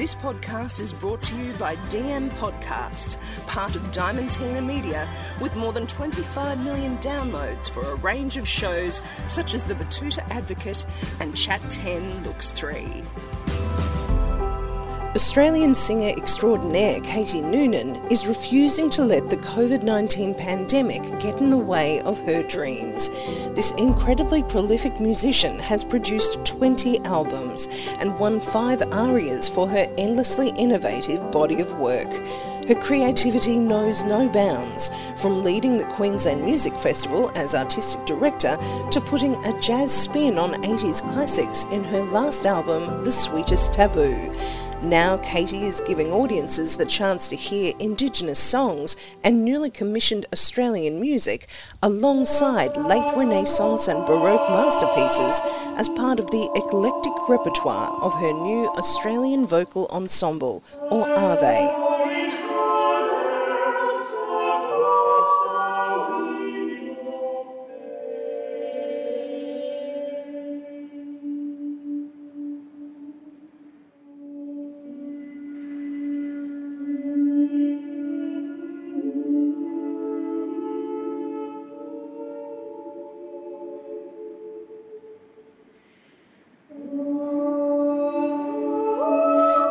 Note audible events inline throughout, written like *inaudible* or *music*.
This podcast is brought to you by DM Podcasts, part of Diamantina Media, with more than 25 million downloads for a range of shows such as The Betoota Advocate and Chat 10 Looks 3. Australian singer extraordinaire Katie Noonan is refusing to let the COVID 19 pandemic get in the way of her dreams. This incredibly prolific musician has produced 20 albums and won five ARIAs for her endlessly innovative body of work. Her creativity knows no bounds, from leading the Queensland Music Festival as artistic director to putting a jazz spin on 80s classics in her last album, The Sweetest Taboo. Now, Katie is giving audiences the chance to hear Indigenous songs and newly commissioned Australian music alongside late Renaissance and Baroque masterpieces as part of the eclectic repertoire of her new Australian Vocal Ensemble, or AVE.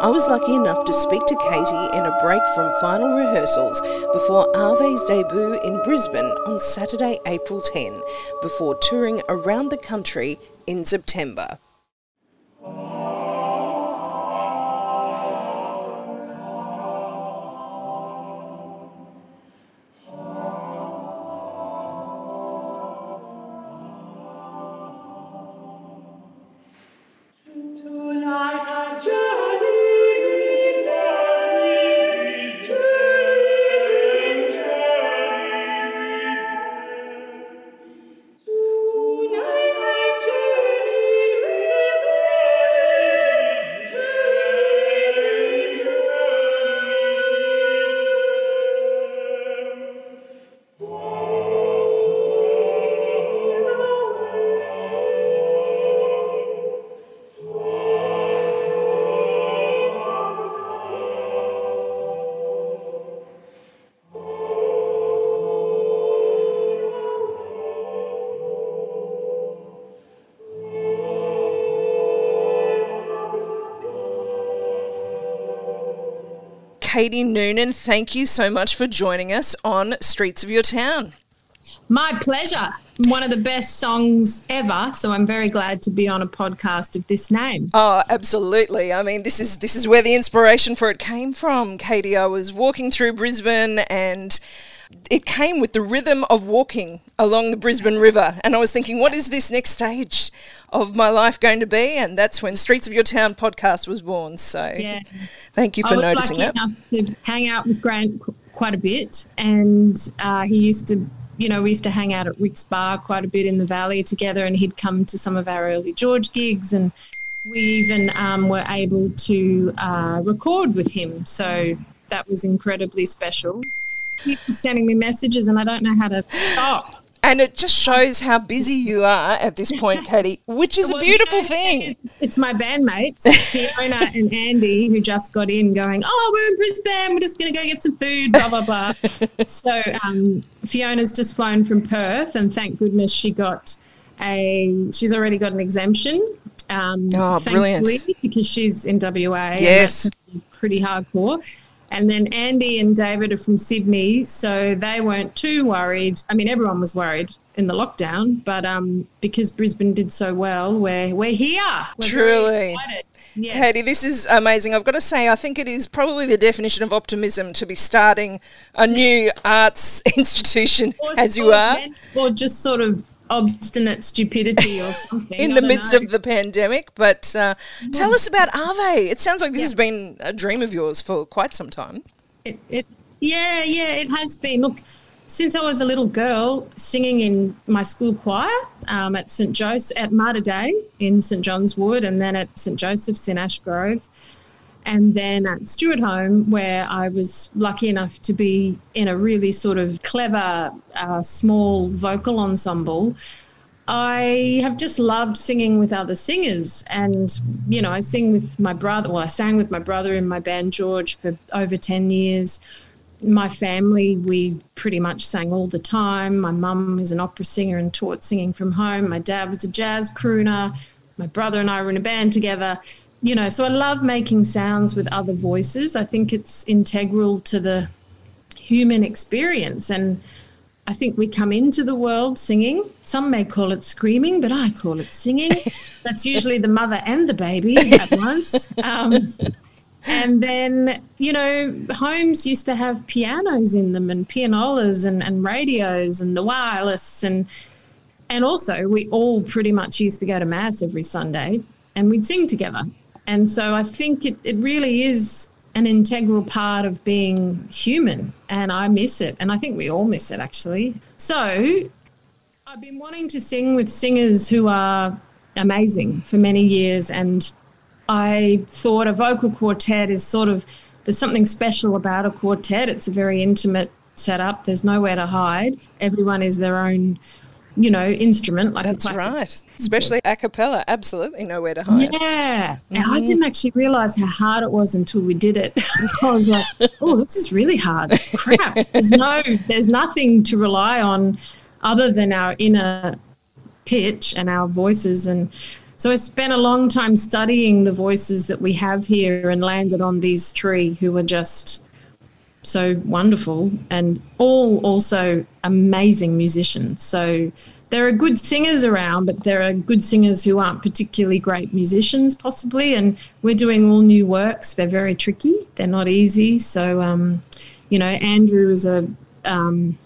I was lucky enough to speak to Katie in a break from final rehearsals before Ave's debut in Brisbane on Saturday, April 10, before touring around the country in September. Katie Noonan, thank you so much for joining us on Streets of Your Town. My pleasure. One of the best songs ever, so I'm very glad to be on a podcast of this name. Oh, absolutely. I mean, this is this is where the inspiration for it came from, Katie. I was walking through Brisbane and it came with the rhythm of walking along the Brisbane River. And I was thinking, what is this next stage of my life going to be? And that's when Streets of Your Town podcast was born. So yeah. thank you for I noticing lucky that. Enough to hang out with Grant quite a bit. And uh, he used to, you know, we used to hang out at Rick's Bar quite a bit in the Valley together. And he'd come to some of our early George gigs. And we even um, were able to uh, record with him. So that was incredibly special keep sending me messages and I don't know how to stop. And it just shows how busy you are at this point, *laughs* Katie, which is well, a beautiful thing. It's my bandmates, Fiona and Andy, who just got in going, Oh, we're in Brisbane. We're just going to go get some food, blah, blah, blah. *laughs* so um, Fiona's just flown from Perth, and thank goodness she got a, she's already got an exemption. Um, oh, brilliant. Because she's in WA. Yes. pretty hardcore. And then Andy and David are from Sydney, so they weren't too worried. I mean, everyone was worried in the lockdown, but um, because Brisbane did so well, we're we're here. We're Truly. Yes. Katie, this is amazing. I've got to say, I think it is probably the definition of optimism to be starting a new arts *laughs* institution or, as you are. Or just sort of obstinate stupidity or *laughs* something. in the midst know. of the pandemic. But uh, yeah. tell us about Ave. It sounds like this yeah. has been a dream of yours for quite some time. It, it, yeah, yeah, it has been. Look, since I was a little girl, singing in my school choir um, at St. Joseph, at Mater Dei in St. John's Wood, and then at St. Joseph's in Ashgrove, and then at Stuartholme, where I was lucky enough to be in a really sort of clever, uh, small vocal ensemble. I have just loved singing with other singers. And, you know, I sing with my brother. Well, I sang with my brother in my band, George, for over 10 years my family, we pretty much sang all the time. My mum is an opera singer and taught singing from home. My dad was a jazz crooner. My brother and I were in a band together. You know, so I love making sounds with other voices. I think it's integral to the human experience. And I think we come into the world singing. Some may call it screaming, but I call it singing. *laughs* That's usually the mother and the baby at once. Um, and then, you know, homes used to have pianos in them and pianolas and, and radios and the wireless and and also we all pretty much used to go to mass every Sunday and we'd sing together. And so I think it, it really is an integral part of being human and I miss it. And I think we all miss it actually. So I've been wanting to sing with singers who are amazing for many years and I thought a vocal quartet is sort of there's something special about a quartet. It's a very intimate setup. There's nowhere to hide. Everyone is their own, you know, instrument. Like That's right. Especially a cappella. Absolutely nowhere to hide. Yeah. Mm-hmm. I didn't actually realize how hard it was until we did it. *laughs* I was like, *laughs* oh, this is really hard. Crap. There's no, there's nothing to rely on other than our inner pitch and our voices and so I spent a long time studying the voices that we have here and landed on these three who are just so wonderful and all also amazing musicians. So there are good singers around, but there are good singers who aren't particularly great musicians, possibly. And we're doing all new works. They're very tricky. They're not easy. So, um, you know, Andrew is a um,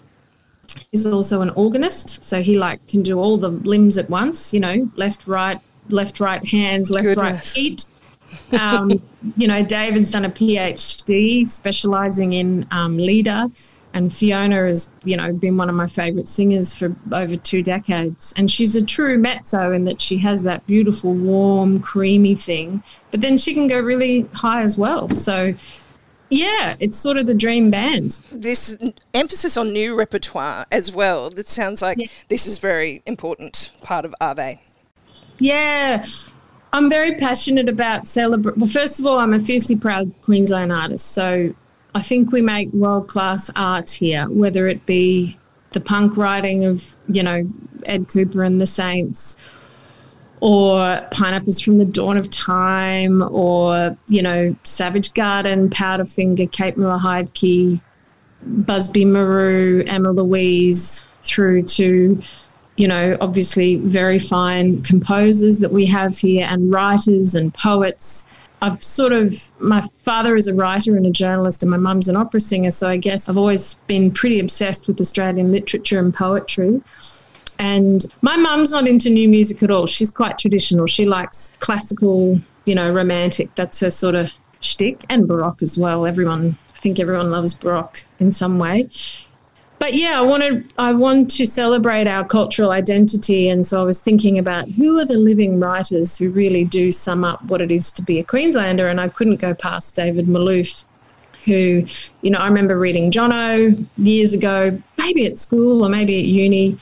he's also an organist, so he like can do all the limbs at once. You know, left, right, left, right hands, left, Goodness. right feet. Um, you know, David's done a PhD specializing in um, lieder, and Fiona has, you know, been one of my favorite singers for over two decades. And she's a true mezzo in that she has that beautiful, warm, creamy thing, but then she can go really high as well. So, yeah, it's sort of the dream band. This emphasis on new repertoire as well. It sounds like yeah. this is very important part of Ave. Yeah. I'm very passionate about celebrate. Well, first of all, I'm a fiercely proud Queensland artist. So I think we make world class art here, whether it be the punk writing of, you know, Ed Kuepper and the Saints, or Pineapples from the Dawn of Time, or, you know, Savage Garden, Powderfinger, Kate Miller Heidke, Busby Marou, Emma Louise, through to you know, obviously very fine composers that we have here and writers and poets. I've sort of, my father is a writer and a journalist, and my mum's an opera singer. So I guess I've always been pretty obsessed with Australian literature and poetry. And my mum's not into new music at all. She's quite traditional. She likes classical, you know, romantic. That's her sort of shtick, and Baroque as well. Everyone, I think everyone loves Baroque in some way but yeah, I wanted I want to celebrate our cultural identity, and so I was thinking about who are the living writers who really do sum up what it is to be a Queenslander, and I couldn't go past David Malouf, who, you know, I remember reading Johnno years ago, maybe at school or maybe at uni,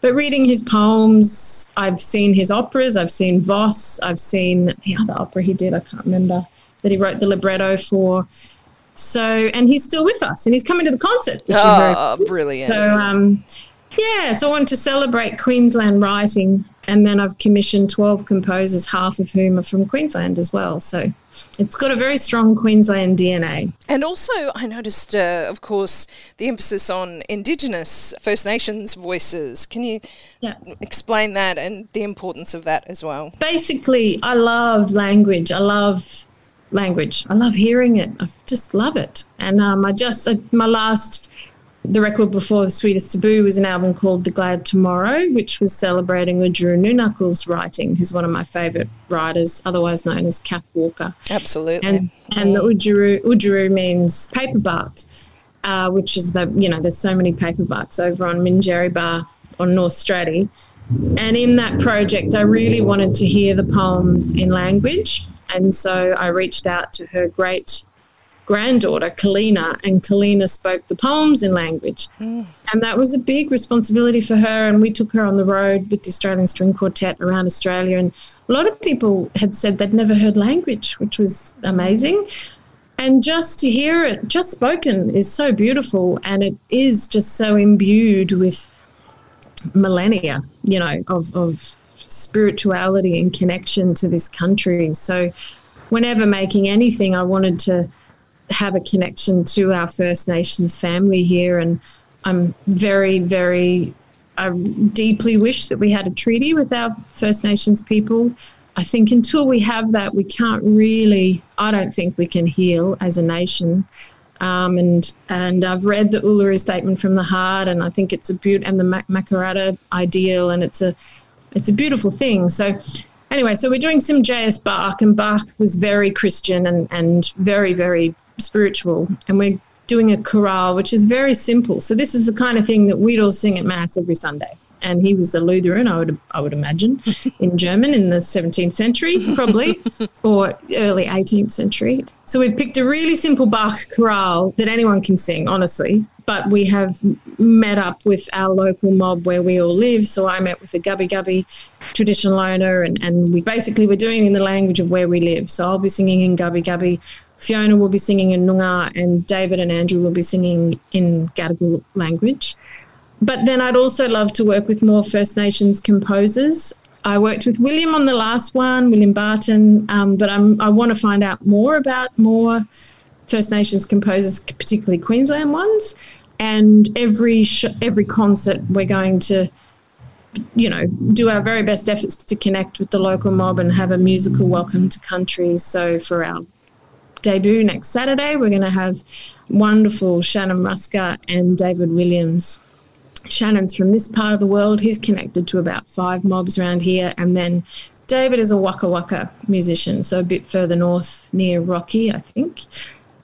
but reading his poems, I've seen his operas, I've seen Voss, I've seen the other opera he did, I can't remember that he wrote the libretto for. So, and he's still with us and he's coming to the concert, which oh, is very oh, cool. brilliant. So, um, yeah, so I wanted to celebrate Queensland writing, and then I've commissioned 12 composers, half of whom are from Queensland as well. So it's got a very strong Queensland DNA. And also, I noticed, uh, of course, the emphasis on Indigenous First Nations voices. Can you yeah. explain that and the importance of that as well? Basically, I love language. I love language. I love hearing it. I just love it. And um, I just, uh, my last, the record before The Sweetest Taboo was an album called The Glad Tomorrow, which was celebrating Oodgeroo Noonuckal's writing, who's one of my favourite writers, otherwise known as Kath Walker. Absolutely. And, and the Oodgeroo, Oodgeroo means paper bark. uh, which is the you know there's so many paperbarks over on Minjerribah Bar on North Straddie. And in that project, I really wanted to hear the poems in language. And so I reached out to her great granddaughter, Kalina, and Kalina spoke the poems in language. Mm. And that was a big responsibility for her. And we took her on the road with the Australian String Quartet around Australia. And a lot of people had said they'd never heard language, which was amazing. And just to hear it just spoken is so beautiful. And it is just so imbued with millennia, you know, of, of spirituality and connection to this country. So, whenever making anything, I wanted to have a connection to our First Nations family here. And I'm very, very, I deeply wish that we had a treaty with our First Nations people. I think until we have that, we can't really, I don't think we can heal as a nation. Um, and and I've read the Uluru Statement from the Heart, and I think it's a beaut and the Makarrata ideal, and it's a it's a beautiful thing. So anyway, so we're doing some J.S. Bach, and Bach was very Christian and and very very spiritual, and we're doing a chorale, which is very simple. So this is the kind of thing that we'd all sing at mass every Sunday and he was a Lutheran, I would I would imagine, *laughs* in German in the 17th century, probably, *laughs* or early 18th century. So we've picked a really simple Bach chorale that anyone can sing, honestly. But we have met up with our local mob where we all live. So I met with the Gubbi Gubbi traditional owner, and, and we basically we're doing in the language of where we live. So I'll be singing in Gubbi Gubbi. Fiona will be singing in Noongar, and David and Andrew will be singing in Gadigal language. But then I'd also love to work with more First Nations composers. I worked with William on the last one, William Barton, um, but I'm, I want to find out more about more First Nations composers, particularly Queensland ones. And every sh- every concert, we're going to, you know, do our very best efforts to connect with the local mob and have a musical welcome to country. So for our debut next Saturday, we're going to have wonderful Shannon Ruska and David Williams. Shannon's from this part of the world. He's connected to about five mobs around here. And then David is a Waka Waka musician, so a bit further north near Rocky, I think.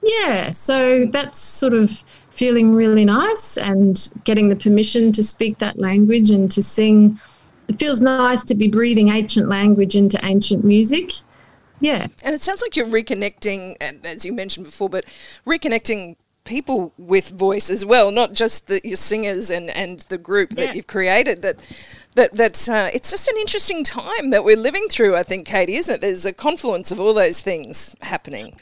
Yeah, so that's sort of feeling really nice and getting the permission to speak that language and to sing. It feels nice to be breathing ancient language into ancient music. Yeah. And it sounds like you're reconnecting, as you mentioned before, but reconnecting people with voice as well, not just the, your singers and, and the group that yeah. you've created. That that that uh, it's just an interesting time that we're living through. I think, Katie, isn't it? There's a confluence of all those things happening.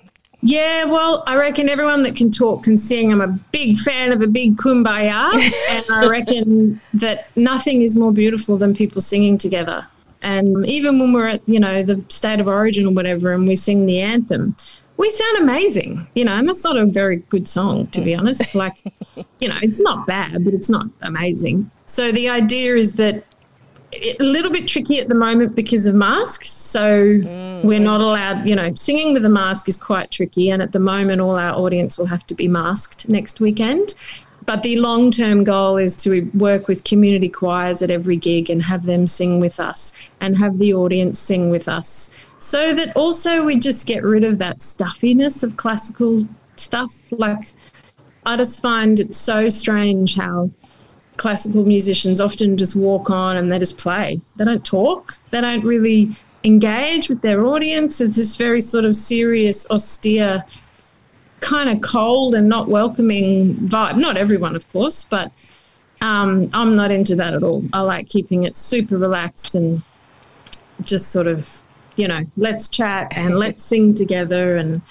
Yeah, well, I reckon everyone that can talk can sing. I'm a big fan of a big kumbaya, *laughs* and I reckon that nothing is more beautiful than people singing together. And even when we're at, you know, the state of origin or whatever, and we sing the anthem, we sound amazing, you know, and that's not a very good song, to be honest. Like, you know, it's not bad, but it's not amazing. So the idea is that it, a little bit tricky at the moment because of masks. So mm. we're not allowed, you know, singing with a mask is quite tricky. And at the moment, all our audience will have to be masked next weekend. But the long term goal is to work with community choirs at every gig and have them sing with us and have the audience sing with us so that also we just get rid of that stuffiness of classical stuff. Like, I just find it so strange how classical musicians often just walk on and they just play. They don't talk, they don't really engage with their audience. It's this very sort of serious, austere, kind of cold and not welcoming vibe. Not everyone, of course, but um, I'm not into that at all. I like keeping it super relaxed and just sort of you know, let's chat and let's sing together and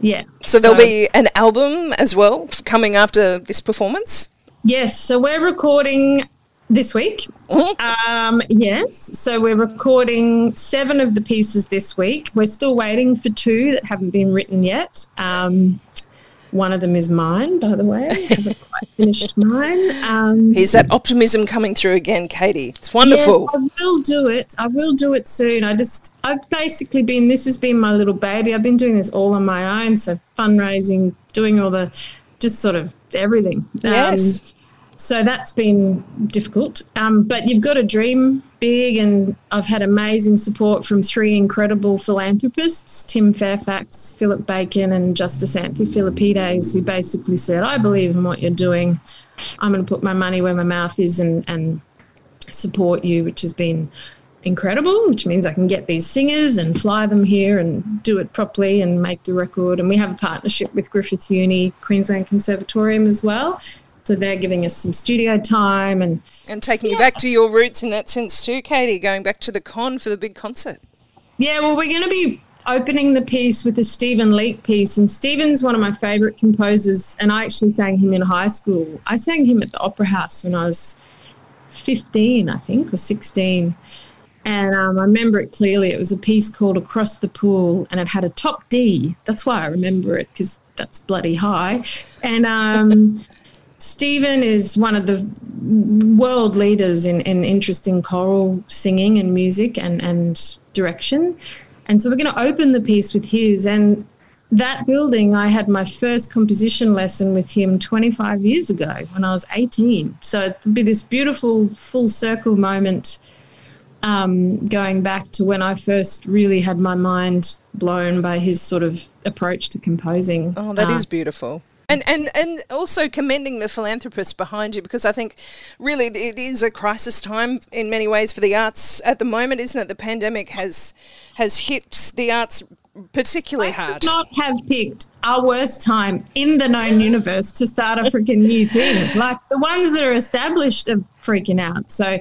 yeah. So there'll be an album as well coming after this performance? Yes. So we're recording this week. Mm-hmm. Um, yes. So we're recording seven of the pieces this week. We're still waiting for two that haven't been written yet. Um, one of them is mine, by the way. I haven't quite finished mine. Um, Here's that optimism coming through again, Katie. It's wonderful. I will do it. I will do it soon. I just, I've basically been, this has been my little baby. I've been doing this all on my own. So fundraising, doing all the, just sort of everything. Yes. Um, so that's been difficult. Um, but you've got to dream big, and I've had amazing support from three incredible philanthropists Tim Fairfax, Philip Bacon, and Justice Anthony Philippides, who basically said, I believe in what you're doing. I'm going to put my money where my mouth is and, and support you, which has been incredible, which means I can get these singers and fly them here and do it properly and make the record. And we have a partnership with Griffith Uni, Queensland Conservatorium as well. So they're giving us some studio time and and taking yeah. you back to your roots in that sense too, Katie. Going back to the con for the big concert. Yeah, well, we're going to be opening the piece with a Stephen Leek piece, and Stephen's one of my favourite composers. And I actually sang him in high school. I sang him at the Opera House when I was fifteen, I think, or sixteen. And um, I remember it clearly. It was a piece called Across the Pool, and it had a top D. That's why I remember it because that's bloody high. And um, Stephen is one of the world leaders in, in interesting choral singing and music and, and direction. And so we're going to open the piece with his. And that building, I had my first composition lesson with him 25 years ago when I was 18. So it'll be this beautiful full circle moment um, going back to when I first really had my mind blown by his sort of approach to composing. Oh, that uh, is beautiful. And, and and also commending the philanthropists behind you because I think really it is a crisis time in many ways for the arts at the moment, isn't it? The pandemic has has hit the arts particularly I hard. not have picked our worst time in the known universe to start a freaking new thing. Like the ones that are established are freaking out. So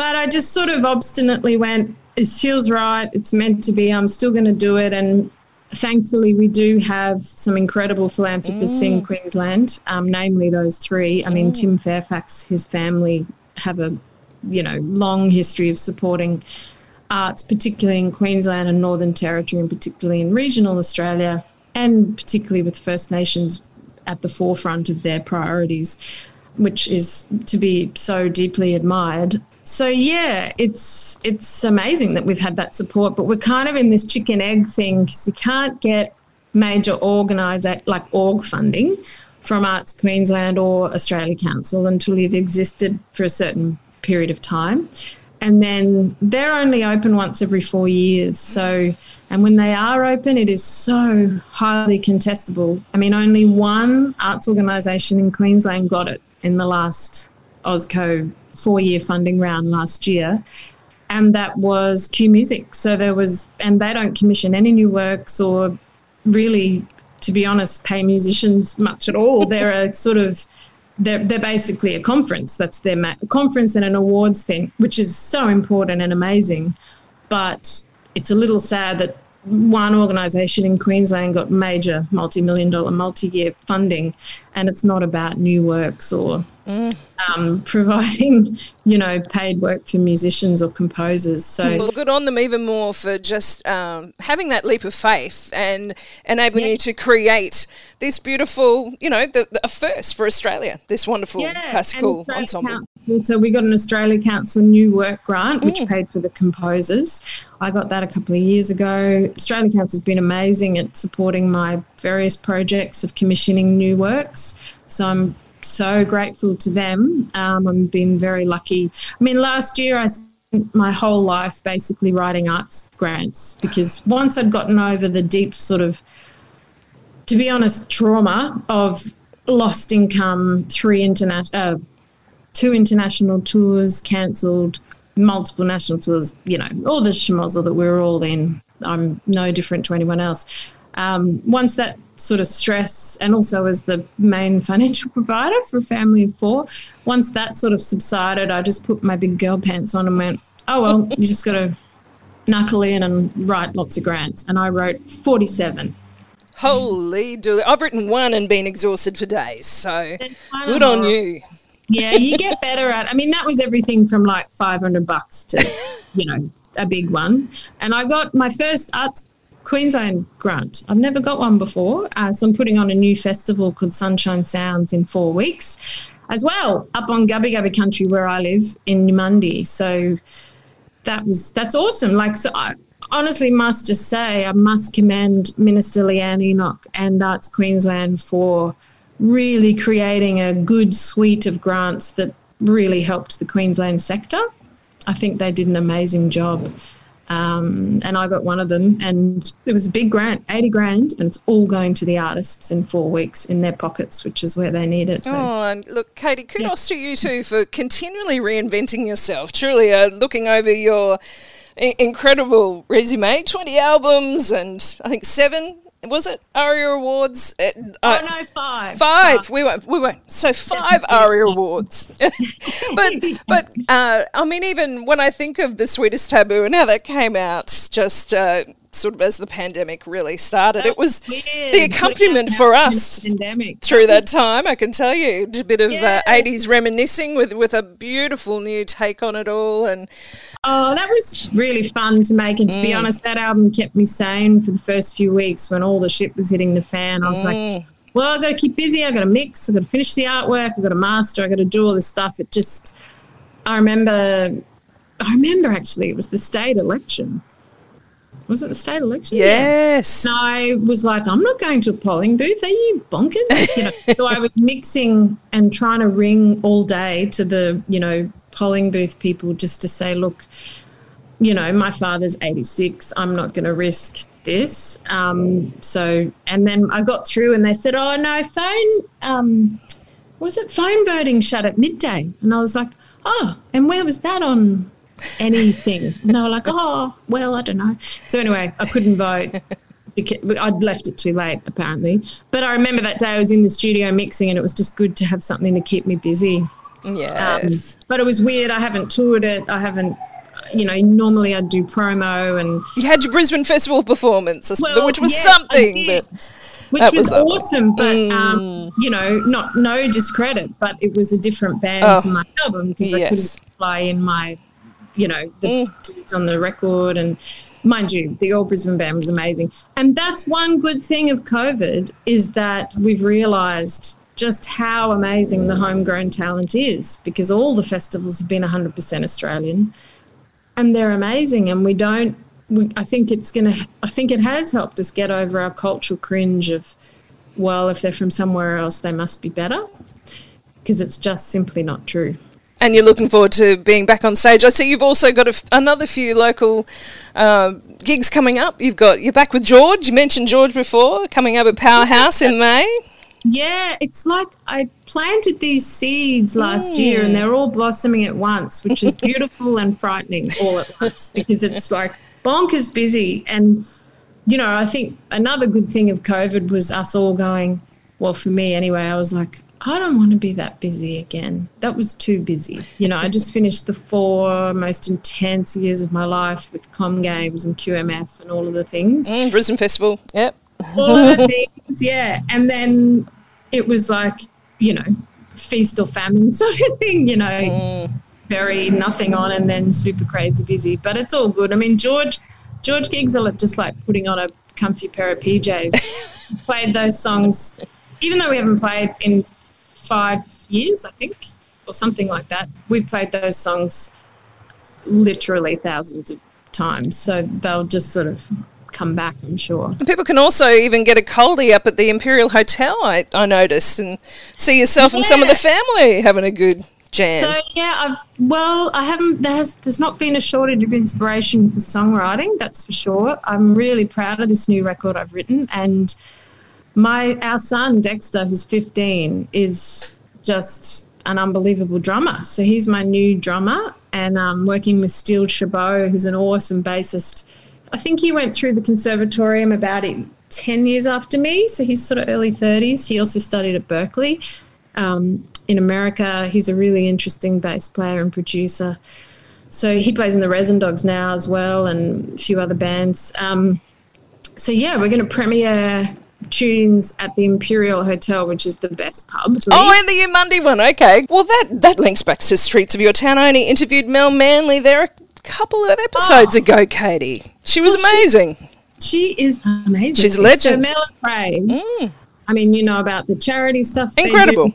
but I just sort of obstinately went, this feels right. It's meant to be. I'm still going to do it. And thankfully, we do have some incredible philanthropists mm. in Queensland, um, namely those three. I mean, mm. Tim Fairfax, his family have a you know long history of supporting arts, particularly in Queensland and Northern Territory, and particularly in regional Australia, and particularly with First Nations at the forefront of their priorities, which is to be so deeply admired so yeah, it's it's amazing that we've had that support, but we're kind of in this chicken egg thing because you can't get major organiser like org funding from Arts Queensland or Australia Council until you've existed for a certain period of time. And then they're only open once every four years. So, and when they are open, it is so highly contestable. I mean, only one arts organisation in Queensland got it in the last OzCo four year funding round last year. And that was Q Music. So there was, and they don't commission any new works or really, to be honest, pay musicians much at all. *laughs* They're a sort of, they're, they're basically a conference. That's their ma- conference and an awards thing, which is so important and amazing. But it's a little sad that one organisation in Queensland got major multi million dollar multi year funding, and it's not about new works or mm. um, *laughs* providing, you know, paid work for musicians or composers. So, well, good on them even more for just um, having that leap of faith and enabling yeah. you to create this beautiful, you know, the, the, a first for Australia, this wonderful yeah, classical ensemble. So we got an Australia Council new work grant, which mm. paid for the composers. I got that a couple of years ago. Australia Council has been amazing at supporting my various projects of commissioning new works. So I'm so grateful to them. Um, I've been very lucky. I mean, last year I spent my whole life basically writing arts grants because once I'd gotten over the deep sort of, to be honest, trauma of lost income, three international, uh, two international tours cancelled, multiple national tours, you know, all the schmozzle that we are all in. I'm no different to anyone else. Um, once that sort of stress, and also as the main *laughs* financial provider for a family of four, once that sort of subsided, I just put my big girl pants on and went, oh, well, *laughs* you just got to knuckle in and write lots of grants. And I wrote 47. Holy do! I've written one and been exhausted for days. So good on you yeah, you get better at. I mean, that was everything from like five hundred bucks to, you know, a big one. And I got my first arts Queensland grant. I've never got one before, uh, so I'm putting on a new festival called Sunshine Sounds in four weeks, as well up on Gubbi Gubbi country where I live in Eumundi. So that was that's awesome. Like so. I, honestly must just say I must commend Minister Leanne Enoch and Arts Queensland for really creating a good suite of grants that really helped the Queensland sector. I think they did an amazing job. Um, and I got one of them, and it was a big grant, 80 grand, and it's all going to the artists in four weeks in their pockets, which is where they need it. So. Oh, and look, Katie, kudos yeah. to you too for continually reinventing yourself. Truly, uh, looking over your incredible resume 20 albums and I think seven was it ARIA Awards? Uh, oh no, five. Five. We went. We went. So five ARIA *laughs* Awards. *laughs* but but uh, I mean, even when I think of the sweetest taboo and how that came out, just uh, sort of as the pandemic really started. It was weird. the accompaniment for us pandemic. through that, that time. I can tell you, a bit of yeah. uh, 80s reminiscing with with a beautiful new take on it all. And oh, that was really fun to make. And to mm. be honest, that album kept me sane for the first few weeks when all the shit was hitting the fan. I was mm. like. Well, I've got to keep busy. I've got to mix. I've got to finish the artwork. I've got to master. I've got to do all this stuff. It just, I remember, I remember actually, it was the state election was it the state election? Yes. Yeah. And I was like, I'm not going to a polling booth. Are you bonkers? You know, so I was mixing and trying to ring all day to the, you know, polling booth people just to say, look, you know, my father's 86. I'm not going to risk this. Um, so, and then I got through and they said, oh, no, phone, um, was it phone voting shut at midday? And I was like, oh, and where was that on anything. And they were like, oh, well, I don't know. So anyway, I couldn't vote. Because I'd left it too late, apparently. But I remember that day I was in the studio mixing, and it was just good to have something to keep me busy. Yes. Um, but it was weird. I haven't toured it. I haven't you know, normally I'd do promo and you had your Brisbane Festival performance, well, which was yes, something, which was, was, awesome. But mm. um, you know, not no discredit, but it was a different band oh, to my album because yes. I couldn't fly in my you know, the mm. dudes on the record. And mind you, the All Brisbane Band was amazing. And that's one good thing of COVID is that we've realised just how amazing the homegrown talent is because all the festivals have been 100% Australian and they're amazing. And we don't, we, I think it's going to, I think it has helped us get over our cultural cringe of, well, if they're from somewhere else, they must be better because it's just simply not true and you're looking forward to being back on stage. I see you've also got f- another few local uh, gigs coming up. You've got you're back with George. You mentioned George before, coming up at Powerhouse in *laughs* May. Yeah, it's like I planted these seeds last year and they're all blossoming at once, which is beautiful and frightening all at once because it's like bonkers busy. And, you know, I think another good thing of COVID was us all going, well, for me anyway, I was like, I don't want to be that busy again. That was too busy. You know, I just finished the four most intense years of my life with Com Games and QMF and all of the things. Mm, Brisbane Festival, yep. All of the things, yeah. And then it was like, you know, feast or famine *laughs* sort of thing, you know, mm. very nothing on and then super crazy busy. But it's all good. I mean, George, George gigs are just like putting on a comfy pair of PJs. *laughs* Played those songs, even though we haven't played in five years, I think, or something like that. We've played those songs literally thousands of times. So they'll just sort of come back, I'm sure. And people can also even get a coldie up at the Imperial Hotel, I, I noticed, and see yourself yeah. and some of the family having a good jam. So yeah, I've well, I haven't. There's there's not been a shortage of inspiration for songwriting. That's for sure. I'm really proud of this new record I've written, and my our son Dexter, who's 15, is just an unbelievable drummer. So he's my new drummer, and I'm um, working with Steele Chabot, who's an awesome bassist. I think he went through the conservatorium about 10 years after me, so he's sort of early 30s. He also studied at Berklee Um, in America, he's a really interesting bass player and producer. So he plays in the Resin Dogs now as well, and a few other bands. Um, so yeah, we're going to premiere tunes at the Imperial Hotel, which is the best pub. Oh, and the Eumundi one. Okay. Well, that that links back to Streets of Your Town. I only interviewed Mel Manley there couple of episodes oh. ago, Katie. She was well, amazing. She, she, is amazing. She's a legend. So Mel and Craig. Mm. I mean, you know about the charity stuff. Incredible.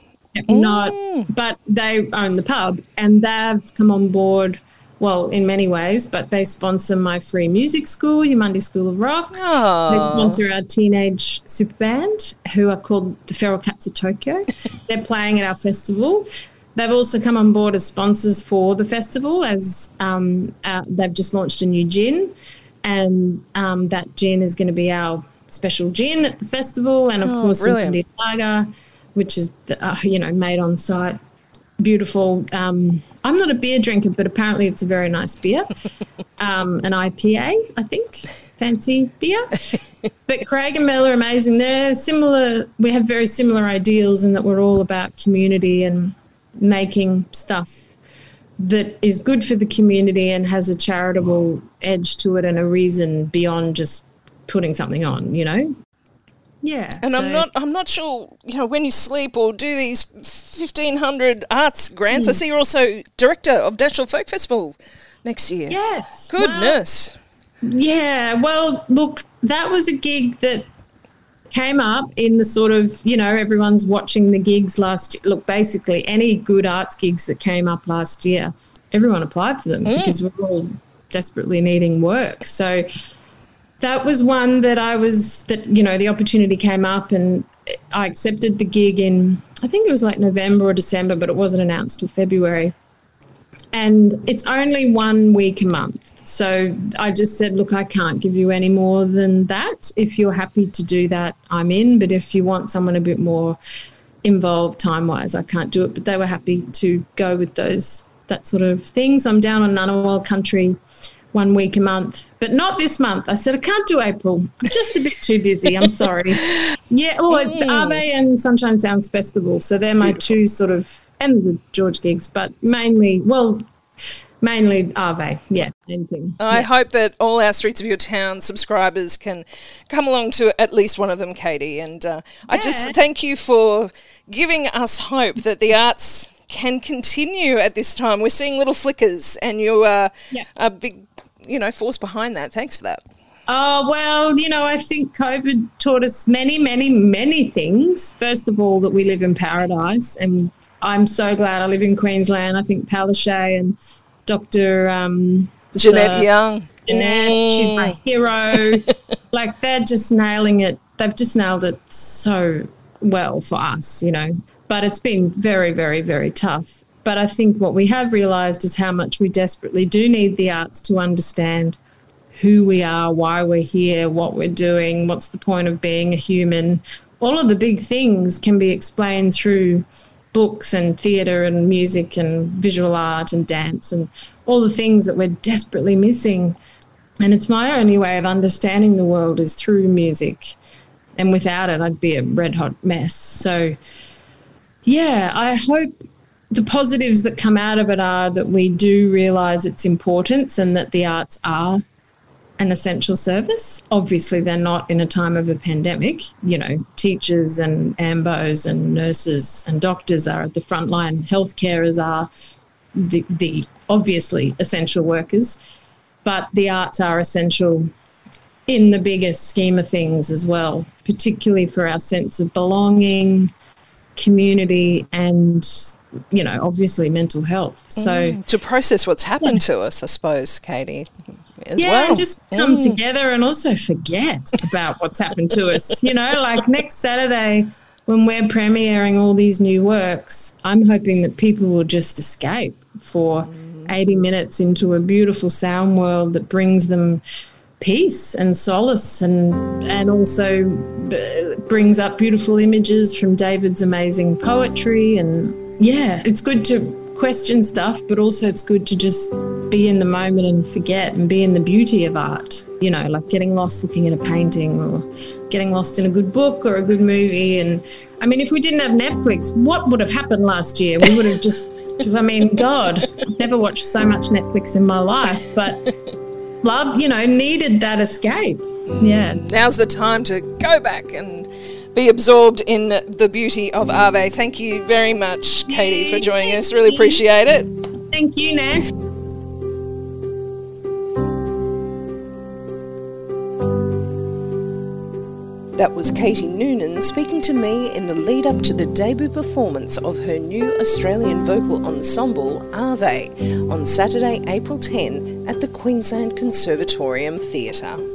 Not, mm. but they own the pub and they've come on board well, in many ways, but they sponsor my free music school, Eumundi School of Rock. Oh. They sponsor our teenage super band, who are called the Feral Cats of Tokyo. *laughs* They're playing at our festival. They've also come on board as sponsors for the festival, as um, uh, they've just launched a new gin, and um, that gin is going to be our special gin at the festival, and of Oh, course, brilliant. Lager, which is the, uh, you know made on site beautiful. Um, I'm not a beer drinker, but apparently it's a very nice beer. *laughs* Um, an IPA, I think, fancy beer. but Craig and Mel are amazing. They're similar. We have very similar ideals in that we're all about community and making stuff that is good for the community and has a charitable edge to it and a reason beyond just putting something on. You know. Yeah. And I'm not I'm not sure, you know, when you sleep or do these 1500 arts grants. I Hmm. see you're also director of National Folk Festival next year. Yes. well, Goodness. Yeah, well, look, that was a gig that came up in the sort of, you know, everyone's watching the gigs last year. Look, basically, any good arts gigs that came up last year, everyone applied for them mm. because we're all desperately needing work. So that was one that I was, that, you know, the opportunity came up and I accepted the gig in, I think it was like November or December, but it wasn't announced till February and it's only one week a month. So I just said, look, I can't give you any more than that. If you're happy to do that, I'm in. But if you want someone a bit more involved time wise, I can't do it. But they were happy to go with those that sort of thing. So I'm down on Ngunnawal country one week a month, but not this month. I said I can't do April. I'm just a bit too busy. I'm *laughs* sorry. Yeah, oh, mm. Ave and Sunshine Sounds Festival. So they're my two sort of and the George gigs, but mainly, well, mainly Ave. Yeah, same thing. I hope that all our Streets of Your Town subscribers can come along to at least one of them, Katie. And uh, I just thank you for giving us hope that the arts can continue at this time. We're seeing little flickers, and you are Yeah. a big, you know, force behind that. Thanks for that. Oh, well, you know, I think COVID taught us many, many, many things. First of all, that we live in paradise. And I'm so glad I live in Queensland. I think Palaszczuk and Dr. Um, Jeanette Young. Jeanette, she's my Mm. hero. *laughs* like they're just nailing it. They've just nailed it so well for us, you know. But it's been very, very, very tough. But I think what we have realised is how much we desperately do need the arts to understand who we are, why we're here, what we're doing, what's the point of being a human. All of the big things can be explained through books and theatre and music and visual art and dance and all the things that we're desperately missing. And it's my only way of understanding the world is through music. And without it, I'd be a red hot mess. So, yeah, I hope the positives that come out of it are that we do realise its importance and that the arts are an essential service. Obviously, they're not in a time of a pandemic. You know, teachers and AMBOs and nurses and doctors are at the front line, health carers are the, the obviously essential workers, but the arts are essential in the bigger scheme of things as well, particularly for our sense of belonging, community, and, you know, obviously mental health. So, mm. to process what's happened to us, I suppose, Katie, as yeah, well. and just come Mm. together and also forget about what's happened to us. You know, like next Saturday when we're premiering all these new works, I'm hoping that people will just escape for 80 minutes into a beautiful sound world that brings them peace and solace and and also b- brings up beautiful images from David's amazing poetry and yeah it's good to question stuff but also it's good to just be in the moment and forget and be in the beauty of art you know like getting lost looking at a painting or getting lost in a good book or a good movie and I mean if we didn't have Netflix what would have happened last year we would have just I mean god I've never watched so much Netflix in my life but love, you know, needed that escape. Yeah. Now's the time to go back and be absorbed in the beauty of Ave. Thank you very much, Katie, for joining us. Really appreciate it. Thank you, Ness. That was Katie Noonan speaking to me in the lead up to the debut performance of her new Australian vocal ensemble, Ave, on Saturday, April 10 at the Queensland Conservatorium Theatre.